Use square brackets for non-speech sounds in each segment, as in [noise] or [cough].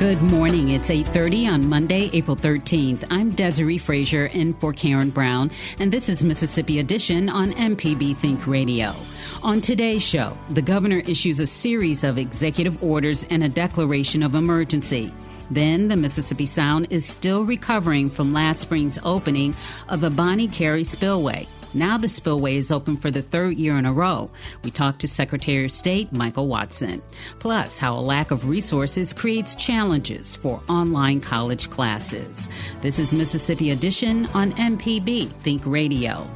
Good morning. It's 8:30 on Monday, April 13th. I'm Desiree Frazier in for Karen Brown, and this is Mississippi Edition on MPB Think Radio. On today's show, the governor issues a series of executive orders and a declaration of emergency. Then the Mississippi Sound is still recovering from last spring's opening of the Bonnet Carré Spillway. Now the spillway is open for the third year in a row. We talked to Secretary of State Michael Watson. Plus, how a lack of resources creates challenges for online college classes. This is Mississippi Edition on MPB Think Radio.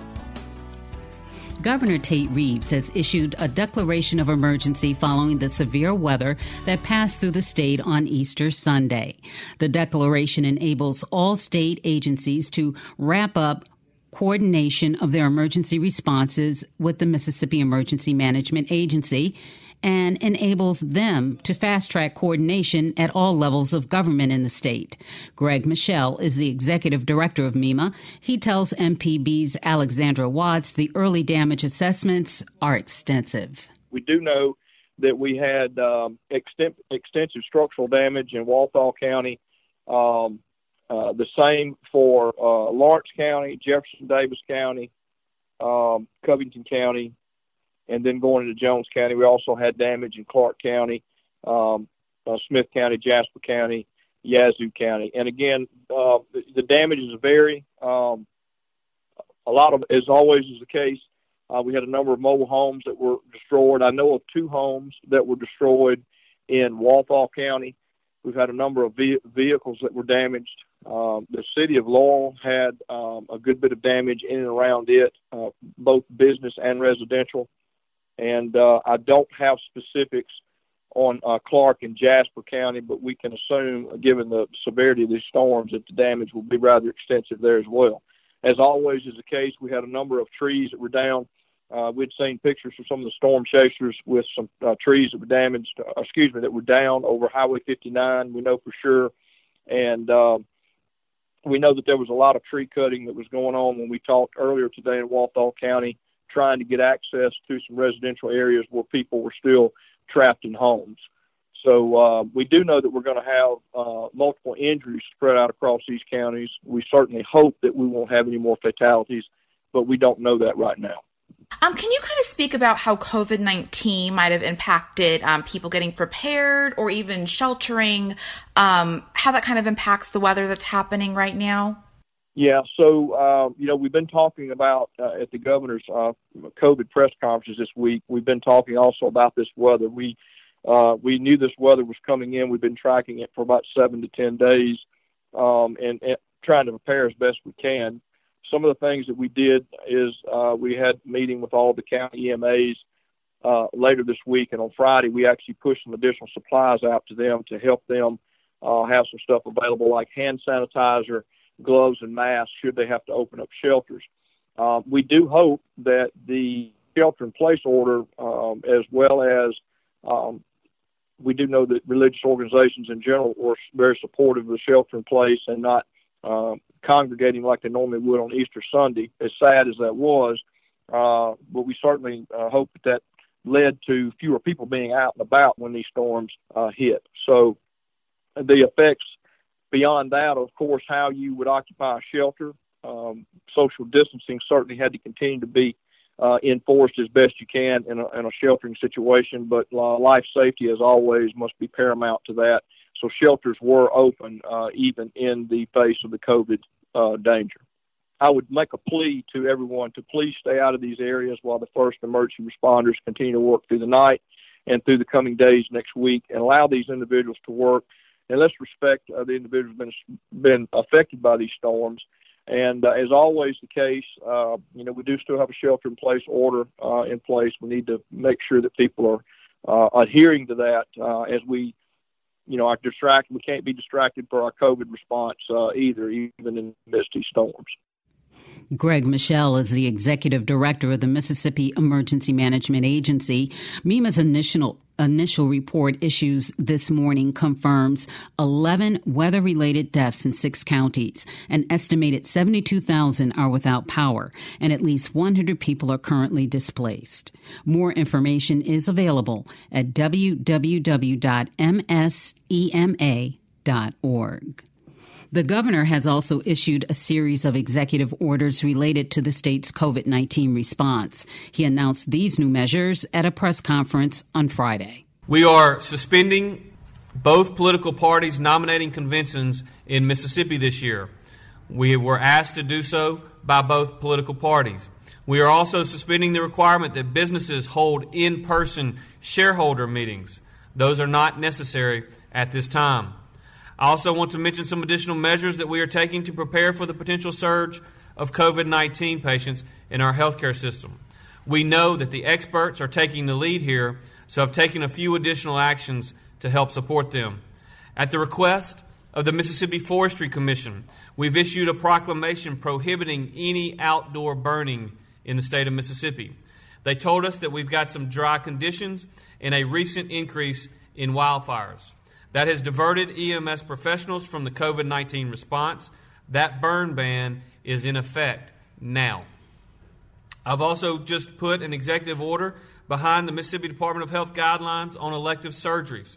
Governor Tate Reeves has issued a declaration of emergency following the severe weather that passed through the state on Easter Sunday. The declaration enables all state agencies to wrap up coordination of their emergency responses with the Mississippi Emergency Management Agency and enables them to fast track coordination at all levels of government in the state. Greg Michel is the executive director of MEMA. He tells MPB's Alexandra Watts the early damage assessments are extensive. We do know that we had um, extent, extensive structural damage in Walthall County. Um, uh, the same for uh, Lawrence County, Jefferson Davis County, um, Covington County, and then going into Jones County. We also had damage in Clark County, um, uh, Smith County, Jasper County, Yazoo County. And again, uh, the, the damages vary. Um, a lot of, as always is the case, uh, we had a number of mobile homes that were destroyed. I know of two homes that were destroyed in Walthall County. We've had a number of ve- vehicles that were damaged. Um, the city of Laurel had um, a good bit of damage in and around it, uh, both business and residential. And uh, I don't have specifics on uh, Clark and Jasper County, but we can assume, given the severity of these storms, that the damage will be rather extensive there as well. As always is the case, we had a number of trees that were down. Uh, we'd seen pictures of some of the storm chasers with some uh, trees that were damaged, uh, excuse me, that were down over Highway 59. We know for sure, and uh, we know that there was a lot of tree cutting that was going on when we talked earlier today in Walthall County, trying to get access to some residential areas where people were still trapped in homes. So uh, we do know that we're going to have uh, multiple injuries spread out across these counties. We certainly hope that we won't have any more fatalities, but we don't know that right now. Um, can you kind of speak about how COVID 19 might have impacted um, people getting prepared or even sheltering, um, how that kind of impacts the weather that's happening right now? Yeah, so, uh, you know, we've been talking about uh, at the governor's uh, COVID press conferences this week, we've been talking also about this weather. We, uh, we knew this weather was coming in. We've been tracking it for about seven to 10 days um, and, and trying to prepare as best we can some of the things that we did is uh, we had a meeting with all the county EMAs uh, later this week, and on Friday we actually pushed some additional supplies out to them to help them uh, have some stuff available like hand sanitizer, gloves, and masks should they have to open up shelters. Uh, we do hope that the shelter-in-place order, um, as well as um, we do know that religious organizations in general were very supportive of the shelter in place and not uh, congregating like they normally would on Easter Sunday, as sad as that was. Uh, but we certainly uh, hope that that led to fewer people being out and about when these storms uh, hit. So the effects beyond that, of course, how you would occupy a shelter, um, social distancing certainly had to continue to be uh, enforced as best you can in a, in a sheltering situation. But uh, life safety, as always, must be paramount to that. So shelters were open uh, even in the face of the COVID uh, danger. I would make a plea to everyone to please stay out of these areas while the first emergency responders continue to work through the night and through the coming days next week and allow these individuals to work. And let's respect uh, the individuals been been affected by these storms. And uh, as always the case, uh, you know, we do still have a shelter in place order uh, in place. We need to make sure that people are uh, adhering to that uh, as we, you know, are distracted. We can't be distracted for our COVID response uh, either, even in misty storms. Greg Michel is the executive director of the Mississippi Emergency Management Agency. MEMA's initial initial report issues this morning confirms 11 weather related deaths in six counties. An estimated 72,000 are without power, and at least 100 people are currently displaced. More information is available at www.msema.org. The governor has also issued a series of executive orders related to the state's COVID 19 response. He announced these new measures at a press conference on Friday. We are suspending both political parties' nominating conventions in Mississippi this year. We were asked to do so by both political parties. We are also suspending the requirement that businesses hold in person shareholder meetings. Those are not necessary at this time. I also want to mention some additional measures that we are taking to prepare for the potential surge of COVID 19 patients in our healthcare system. We know that the experts are taking the lead here, so I've taken a few additional actions to help support them. At the request of the Mississippi Forestry Commission, we've issued a proclamation prohibiting any outdoor burning in the state of Mississippi. They told us that we've got some dry conditions and a recent increase in wildfires. That has diverted EMS professionals from the COVID 19 response. That burn ban is in effect now. I've also just put an executive order behind the Mississippi Department of Health guidelines on elective surgeries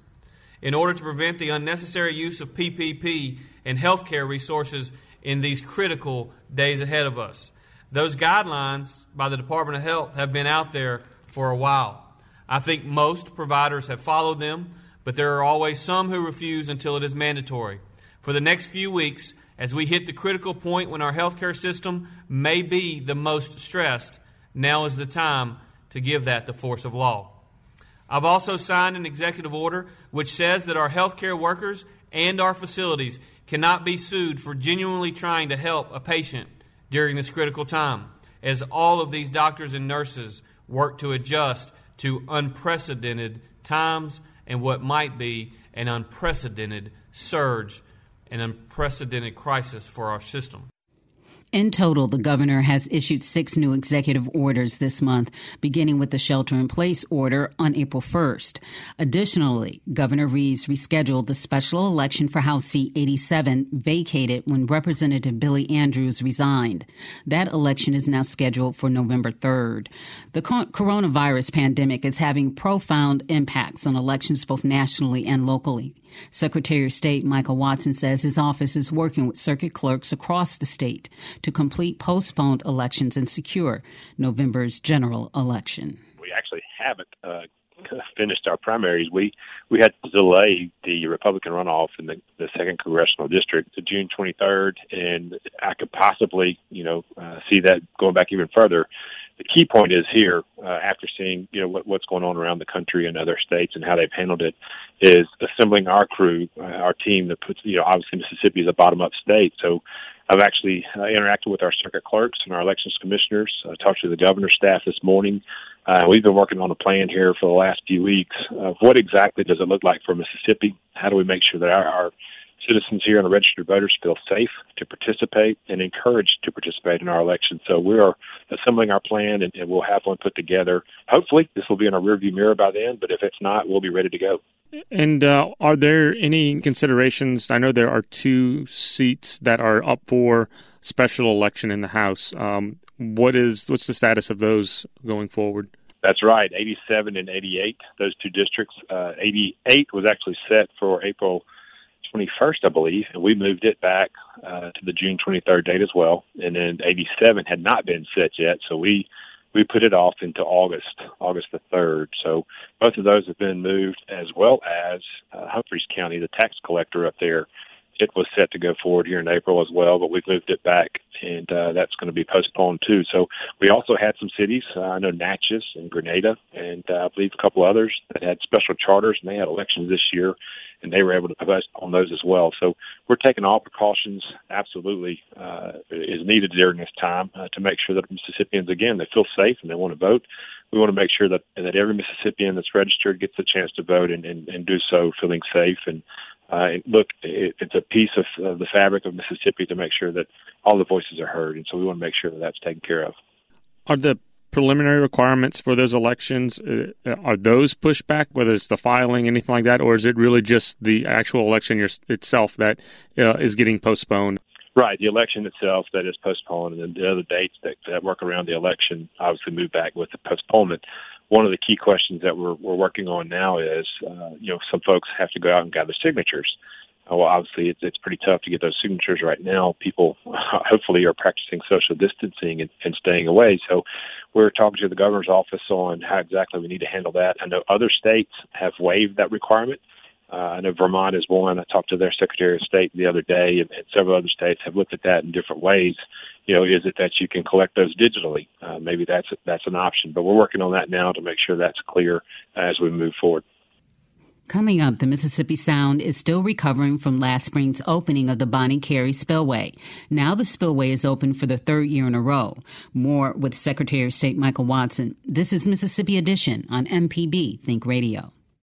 in order to prevent the unnecessary use of PPP and healthcare resources in these critical days ahead of us. Those guidelines by the Department of Health have been out there for a while. I think most providers have followed them but there are always some who refuse until it is mandatory. For the next few weeks, as we hit the critical point when our healthcare system may be the most stressed, now is the time to give that the force of law. I've also signed an executive order which says that our healthcare workers and our facilities cannot be sued for genuinely trying to help a patient during this critical time, as all of these doctors and nurses work to adjust to unprecedented times and what might be an unprecedented surge, an unprecedented crisis for our system. In total, the governor has issued six new executive orders this month, beginning with the shelter in place order on April 1st. Additionally, Governor Reeves rescheduled the special election for House seat 87 vacated when Representative Billy Andrews resigned. That election is now scheduled for November 3rd. The coronavirus pandemic is having profound impacts on elections both nationally and locally. Secretary of State Michael Watson says his office is working with circuit clerks across the state to complete postponed elections and secure November's general election. We actually haven't uh, [laughs] finished our primaries. We we had to delay the Republican runoff in the, the second congressional district to June 23rd, and I could possibly, you know, uh, see that going back even further the key point is here, uh, after seeing you know what, what's going on around the country and other states and how they've handled it, is assembling our crew, uh, our team that puts you know obviously Mississippi is a bottom up state, so I've actually uh, interacted with our circuit clerks and our elections commissioners. I talked to the governor's staff this morning. Uh, we've been working on a plan here for the last few weeks. of what exactly does it look like for Mississippi? How do we make sure that our, our citizens here and registered voters feel safe to participate and encouraged to participate in our election. So we are assembling our plan and, and we'll have one put together. Hopefully, this will be in our rearview mirror by then, but if it's not, we'll be ready to go. And uh, are there any considerations? I know there are two seats that are up for special election in the House. Um, what is what's the status of those going forward? That's right, 87 and 88, those two districts. Uh, 88 was actually set for April 21st, I believe, and we moved it back uh, to the June 23rd date as well. And then 87 had not been set yet, so we we put it off into August, August the 3rd. So both of those have been moved, as well as uh, Humphreys County, the tax collector up there. It was set to go forward here in April as well, but we've moved it back, and uh, that's going to be postponed too. So we also had some cities, uh, I know Natchez and Grenada, and uh, I believe a couple others that had special charters, and they had elections this year and they were able to post on those as well. So we're taking all precautions absolutely uh, is needed during this time uh, to make sure that Mississippians again they feel safe and they want to vote. We want to make sure that that every Mississippian that's registered gets a chance to vote and, and, and do so feeling safe and. Uh, look, it, it's a piece of uh, the fabric of Mississippi to make sure that all the voices are heard, and so we want to make sure that that's taken care of. Are the preliminary requirements for those elections uh, are those pushed back whether it's the filing anything like that or is it really just the actual election itself that uh, is getting postponed? Right. The election itself that is postponed and then the other dates that, that work around the election obviously move back with the postponement one of the key questions that we're, we're working on now is uh, you know some folks have to go out and gather signatures well, obviously it's, it's pretty tough to get those signatures right now. People [laughs] hopefully are practicing social distancing and, and staying away. So we're talking to the governor's office on how exactly we need to handle that. I know other states have waived that requirement. Uh, I know Vermont is one. I talked to their Secretary of State the other day, and, and several other states have looked at that in different ways. You know, is it that you can collect those digitally? Uh, maybe that's that's an option, but we're working on that now to make sure that's clear as we move forward. Coming up, the Mississippi Sound is still recovering from last spring's opening of the Bonnet Carré Spillway. Now the spillway is open for the third year in a row. More with Secretary of State Michael Watson. This is Mississippi Edition on MPB Think Radio.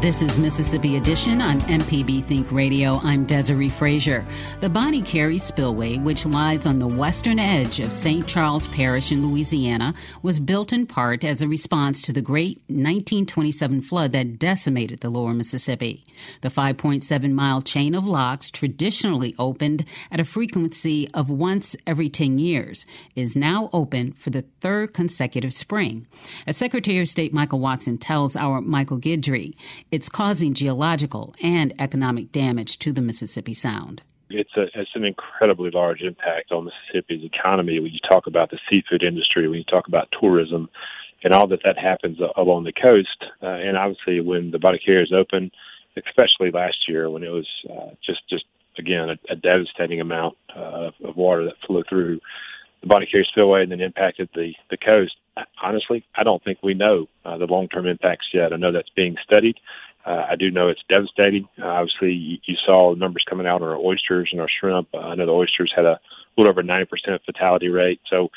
This is Mississippi Edition on MPB Think Radio. I'm Desiree Frazier. The Bonnet Carré Spillway, which lies on the western edge of St. Charles Parish in Louisiana, was built in part as a response to the great 1927 flood that decimated the lower Mississippi. The 5.7 mile chain of locks, traditionally opened at a frequency of once every 10 years, is now open for the third consecutive spring. As Secretary of State Michael Watson tells our Michael Guidry, it's causing geological and economic damage to the Mississippi Sound. It's a it's an incredibly large impact on Mississippi's economy when you talk about the seafood industry, when you talk about tourism, and all that that happens along the coast. Uh, and obviously, when the Bonnet Carré is open, especially last year when it was uh, just just again a, a devastating amount uh, of water that flew through the Bonnet Carré Spillway and then impacted the the coast. Honestly, I don't think we know uh, the long term impacts yet. I know that's being studied. Uh, I do know it's devastating. Uh, obviously, you, you saw numbers coming out on our oysters and our shrimp. Uh, I know the oysters had a little over 90% fatality rate. So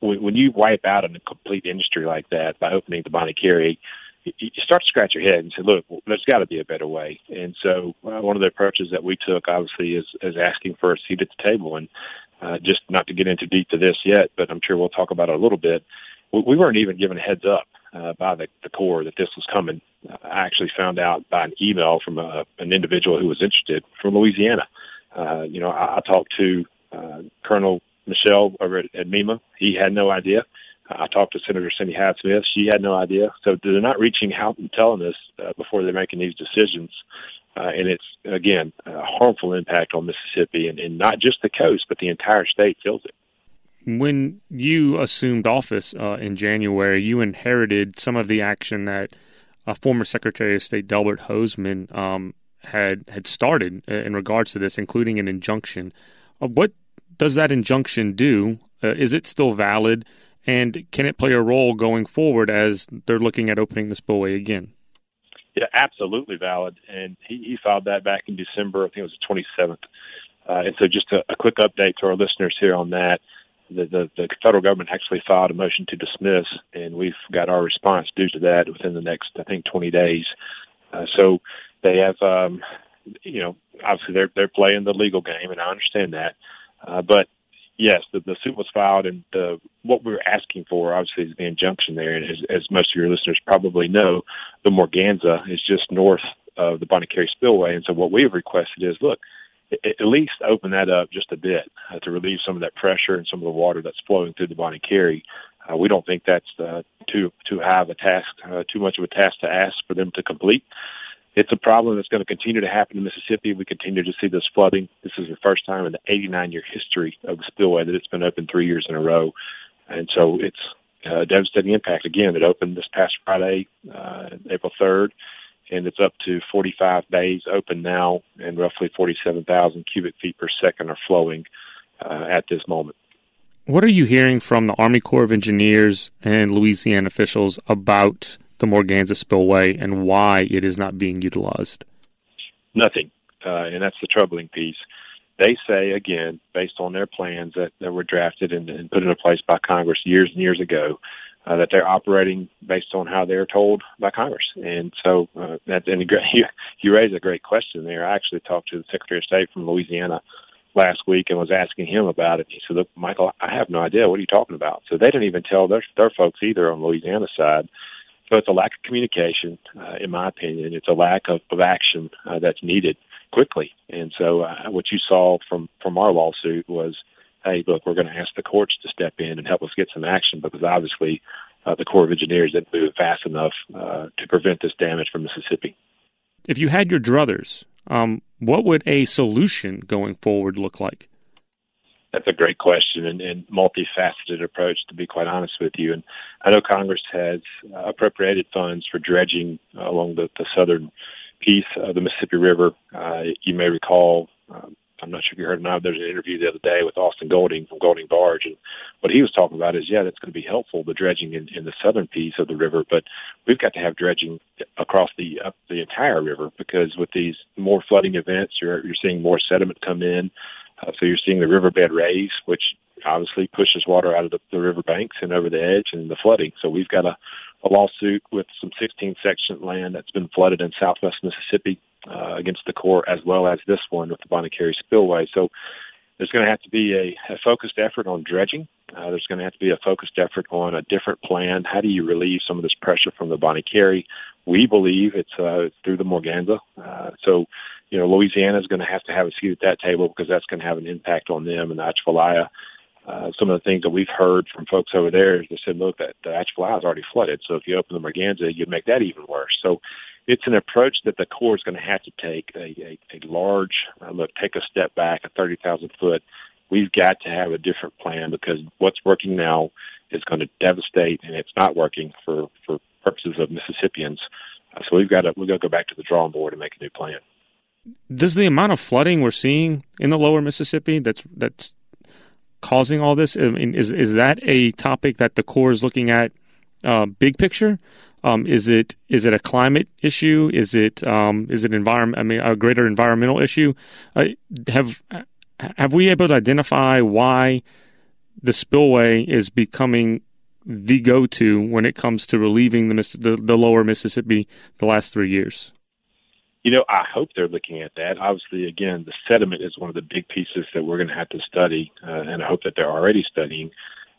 when, when you wipe out a complete industry like that by opening the Bonnet Carré, you, you start to scratch your head and say, look, there's got to be a better way. And so uh, one of the approaches that we took, obviously, is, is asking for a seat at the table. And uh, just not to get into deep to this yet, but I'm sure we'll talk about it a little bit. We, we weren't even given heads up uh, by the, the Corps that this was coming. I actually found out by an email from a, an individual who was interested from Louisiana. Uh, you know, I, I talked to uh, Colonel Michel over at, at MEMA. He had no idea. I talked to Senator Cindy Hyde Smith. She had no idea. So they're not reaching out and telling us uh, before they're making these decisions. Uh, and it's, again, a harmful impact on Mississippi and, and not just the coast, but the entire state feels it. When you assumed office uh, in January, you inherited some of the action that uh, former Secretary of State Delbert Hosemann um, had had started uh, in regards to this, including an injunction. Uh, what does that injunction do? Is it still valid, and can it play a role going forward as they're looking at opening the spillway again? Yeah, absolutely valid. And he, he filed that back in December. I think it was the 27th. Uh, and so, just a, a quick update to our listeners here on that the, the, the federal government actually filed a motion to dismiss, and we've got our response due to that within the next, I think, 20 days. Uh, so they have, um, you know, obviously they're they're playing the legal game, and I understand that. Uh, but yes, the, the suit was filed, and the, what we're asking for, obviously, is the injunction there. And as, as most of your listeners probably know, the Morganza is just north of the Bonnet Carré Spillway, and so what we have requested is, look, at least open that up just a bit uh, to relieve some of that pressure and some of the water that's flowing through the Bonnet Carré. Uh, we don't think that's uh, too too high of a task, uh, too much of a task to ask for them to complete. It's a problem that's going to continue to happen in Mississippi. We continue to see this flooding. This is the first time in the 89 year history of the spillway that it's been open three years in a row, and so it's a devastating impact. Again, it opened this past Friday, uh, April 3rd and it's up to 45 bays open now, and roughly 47,000 cubic feet per second are flowing uh, at this moment. What are you hearing from the Army Corps of Engineers and Louisiana officials about the Morganza spillway and why it is not being utilized? Nothing, uh, and that's the troubling piece. They say again, based on their plans that, that were drafted and, and put into place by Congress years and years ago, uh, that they're operating based on how they're told by Congress. And so uh, that and [laughs] you, you raise a great question there. I actually talked to the Secretary of State from Louisiana last week and was asking him about it. He said, "Look, Michael, I have no idea. What are you talking about?" So they didn't even tell their their folks either on Louisiana side. So it's a lack of communication, uh, in my opinion. It's a lack of, of action uh, that's needed quickly. And so uh, what you saw from from our lawsuit was hey, look, we're going to ask the courts to step in and help us get some action because obviously uh, the Corps of Engineers didn't move fast enough uh, to prevent this damage from Mississippi. If you had your druthers, um, what would a solution going forward look like? That's a great question and, and multifaceted approach, to be quite honest with you. And I know Congress has appropriated funds for dredging along the, the southern piece of the Mississippi River. Uh, you may recall um, I'm not sure if you heard or not. There's an interview the other day with Austin Golding from Golding Barge, and what he was talking about is, yeah, that's going to be helpful, the dredging in, in the southern piece of the river, but we've got to have dredging across the up the entire river because with these more flooding events, you're you're seeing more sediment come in, uh, so you're seeing the riverbed raise, which obviously pushes water out of the, the river banks and over the edge and the flooding. So we've got a, a lawsuit with some 16 section land that's been flooded in southwest Mississippi uh, against the Corps, as well as this one with the Bonnet Carré spillway. So there's going to have to be a, a focused effort on dredging. Uh, there's going to have to be a focused effort on a different plan. How do you relieve some of this pressure from the Bonnet Carré? We believe it's uh, through the Morganza. Uh, so, you know, Louisiana is going to have to have a seat at that table because that's going to have an impact on them and the Atchafalaya. Uh, some of the things that we've heard from folks over there is they said, look, that the Atchafalaya is already flooded. So if you open the Morganza, you'd make that even worse. So it's an approach that the Corps is going to have to take a, a, a large uh, look, take a step back, a 30,000 foot. We've got to have a different plan because what's working now is going to devastate, and it's not working for for purposes of Mississippians. Uh, so we've got to we've got to go back to the drawing board and make a new plan. Does the amount of flooding we're seeing in the lower Mississippi that's that's causing all this? I mean, is is that a topic that the Corps is looking at uh, big picture? Um, is it is it a climate issue? Is it um, is it environment? I mean, a greater environmental issue? Uh, have have we able to identify why the spillway is becoming the go-to when it comes to relieving the, the, the lower Mississippi the last three years? You know, I hope they're looking at that. Obviously, again, the sediment is one of the big pieces that we're going to have to study, uh, and I hope that they're already studying.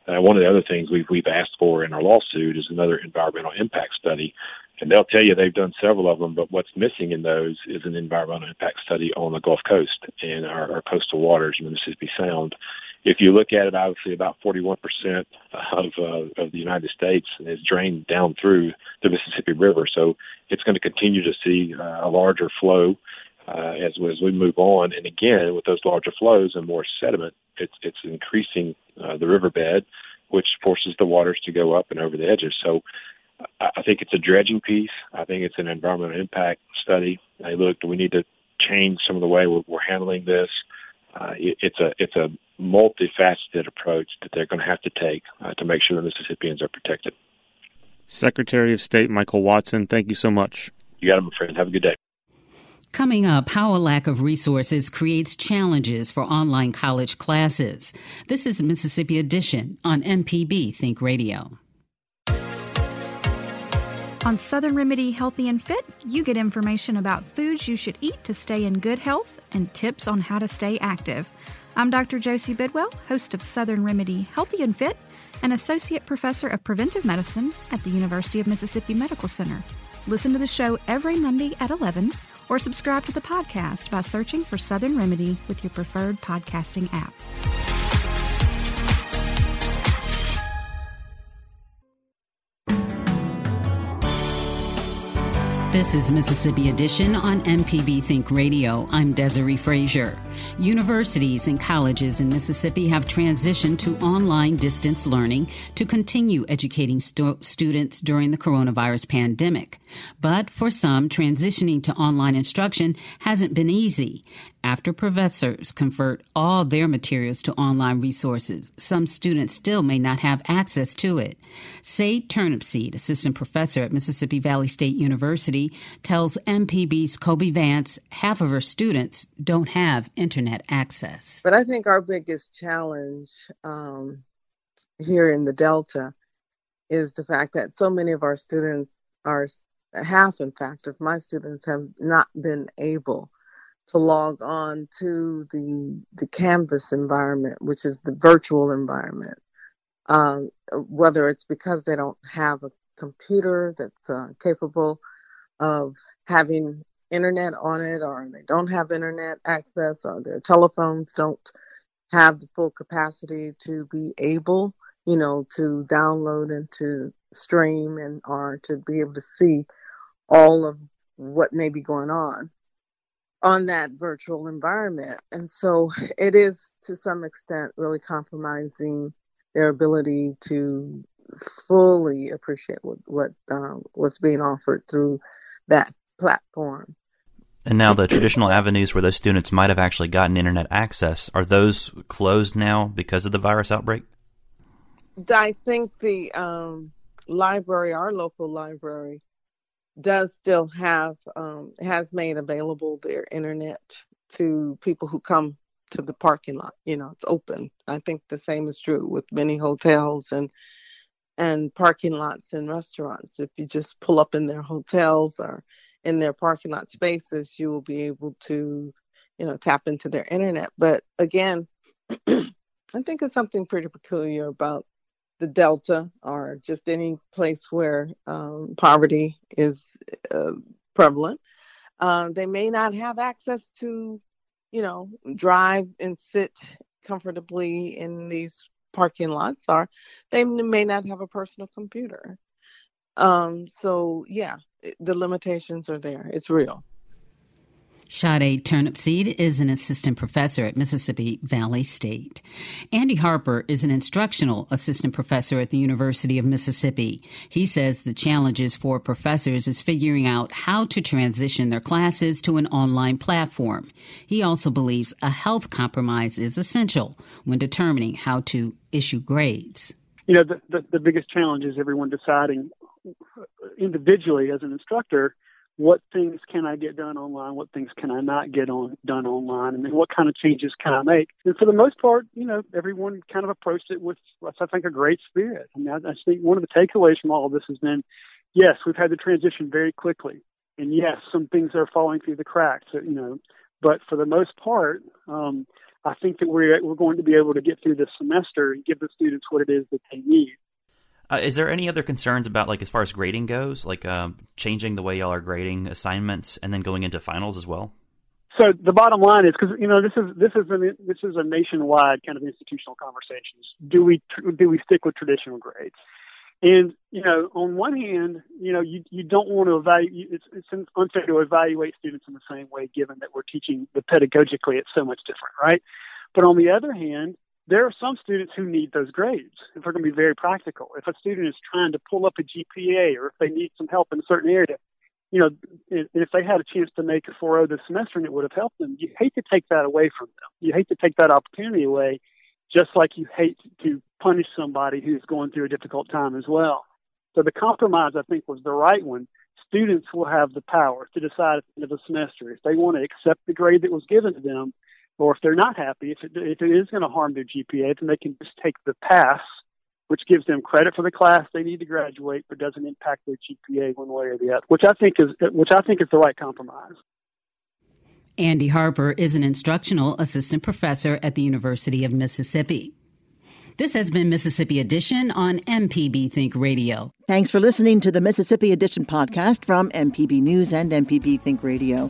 Uh, one of the other things we've we've asked for in our lawsuit is another environmental impact study, and they'll tell you they've done several of them, but what's missing in those is an environmental impact study on the Gulf Coast and our, our coastal waters Mississippi Sound. If you look at it, obviously about 41% of uh, of the United States is drained down through the Mississippi River, so it's going to continue to see uh, a larger flow uh, as as we move on. And again, with those larger flows and more sediment, it's it's increasing uh, the riverbed, which forces the waters to go up and over the edges. So I think it's a dredging piece. I think it's an environmental impact study. I look, do we need to change some of the way we're, we're handling this. Uh, it, it's a it's a multifaceted approach that they're going to have to take uh, to make sure the Mississippians are protected. Secretary of State Michael Watson, thank you so much. You got it, my friend. Have a good day. Coming up, how a lack of resources creates challenges for online college classes. This is Mississippi Edition on MPB Think Radio. On Southern Remedy Healthy and Fit, you get information about foods you should eat to stay in good health and tips on how to stay active. I'm Dr. Josie Bidwell, host of Southern Remedy Healthy and Fit, and Associate Professor of Preventive Medicine at the University of Mississippi Medical Center. Listen to the show every Monday at 11 or subscribe to the podcast by searching for Southern Remedy with your preferred podcasting app. This is Mississippi Edition on MPB Think Radio. I'm Desiree Frazier. Universities and colleges in Mississippi have transitioned to online distance learning to continue educating stu- students during the coronavirus pandemic. But for some, transitioning to online instruction hasn't been easy. After professors convert all their materials to online resources, some students still may not have access to it. Sade Turnipseed, assistant professor at Mississippi Valley State University, tells MPB's Kobe Vance half of her students don't have internet access. But I think our biggest challenge um, here in the Delta is the fact that so many of our students are, half in fact, of my students have not been able to log on to the the Canvas environment, which is the virtual environment. Um, whether it's because they don't have a computer that's uh, capable of having internet on it, or they don't have internet access, or their telephones don't have the full capacity to be able, you know, to download and to stream and or to be able to see all of what may be going on on that virtual environment. And so it is to some extent really compromising their ability to fully appreciate what, what um, what's being offered through that platform. And now the traditional avenues where those students might have actually gotten internet access, are those closed now because of the virus outbreak? I think the um, library, our local library, does still have um, has made available their internet to people who come to the parking lot. You know, it's open. I think the same is true with many hotels and and parking lots and restaurants. If you just pull up in their hotels or in their parking lot spaces, you will be able to, you know, tap into their internet. But again, [clears throat] I think it's something pretty peculiar about the Delta or just any place where um, poverty is uh, prevalent. Uh, they may not have access to, you know, drive and sit comfortably in these parking lots, or they may not have a personal computer. Um, so, yeah, the limitations are there. It's real. Sade Turnipseed is an assistant professor at Mississippi Valley State. Andy Harper is an instructional assistant professor at the University of Mississippi. He says the challenges for professors is figuring out how to transition their classes to an online platform. He also believes a health compromise is essential when determining how to issue grades. You know, the, the, the biggest challenge is everyone deciding individually as an instructor what things can I get done online, what things can I not get on done online, and then what kind of changes can I make. And for the most part, you know, everyone kind of approached it with, I think, a great spirit. I mean, I, I think one of the takeaways from all of this has been, yes, we've had the transition very quickly, and yes, some things are falling through the cracks. You know, but for the most part, um, I think that we're we're going to be able to get through this semester and give the students what it is that they need. Uh, is there any other concerns about like as far as grading goes, like um, changing the way y'all are grading assignments and then going into finals as well? So the bottom line is because you know this is this is this is a nationwide kind of institutional conversations. Do we do we stick with traditional grades? And you know, on one hand, you know, you you don't want to evaluate. It's, it's unfair to evaluate students in the same way, given that we're teaching the pedagogically it's so much different, right? But on the other hand, there are some students who need those grades. If we're going to be very practical, if a student is trying to pull up a GPA or if they need some help in a certain area, you know, if they had a chance to make a 4.0 this semester and it would have helped them, you hate to take that away from them. You hate to take that opportunity away, just like you hate to punish somebody who's going through a difficult time as well. So the compromise, I think, was the right one. Students will have the power to decide at the end of the semester if they want to accept the grade that was given to them or if they're not happy, if it, if it is going to harm their GPA, then they can just take the pass, which gives them credit for the class they need to graduate, but doesn't impact their GPA one way or the other. Which I think is which I think is the right compromise. Andy Harper is an instructional assistant professor at the University of Mississippi. This has been Mississippi Edition on MPB Think Radio. Thanks for listening to the Mississippi Edition podcast from MPB News and MPB Think Radio.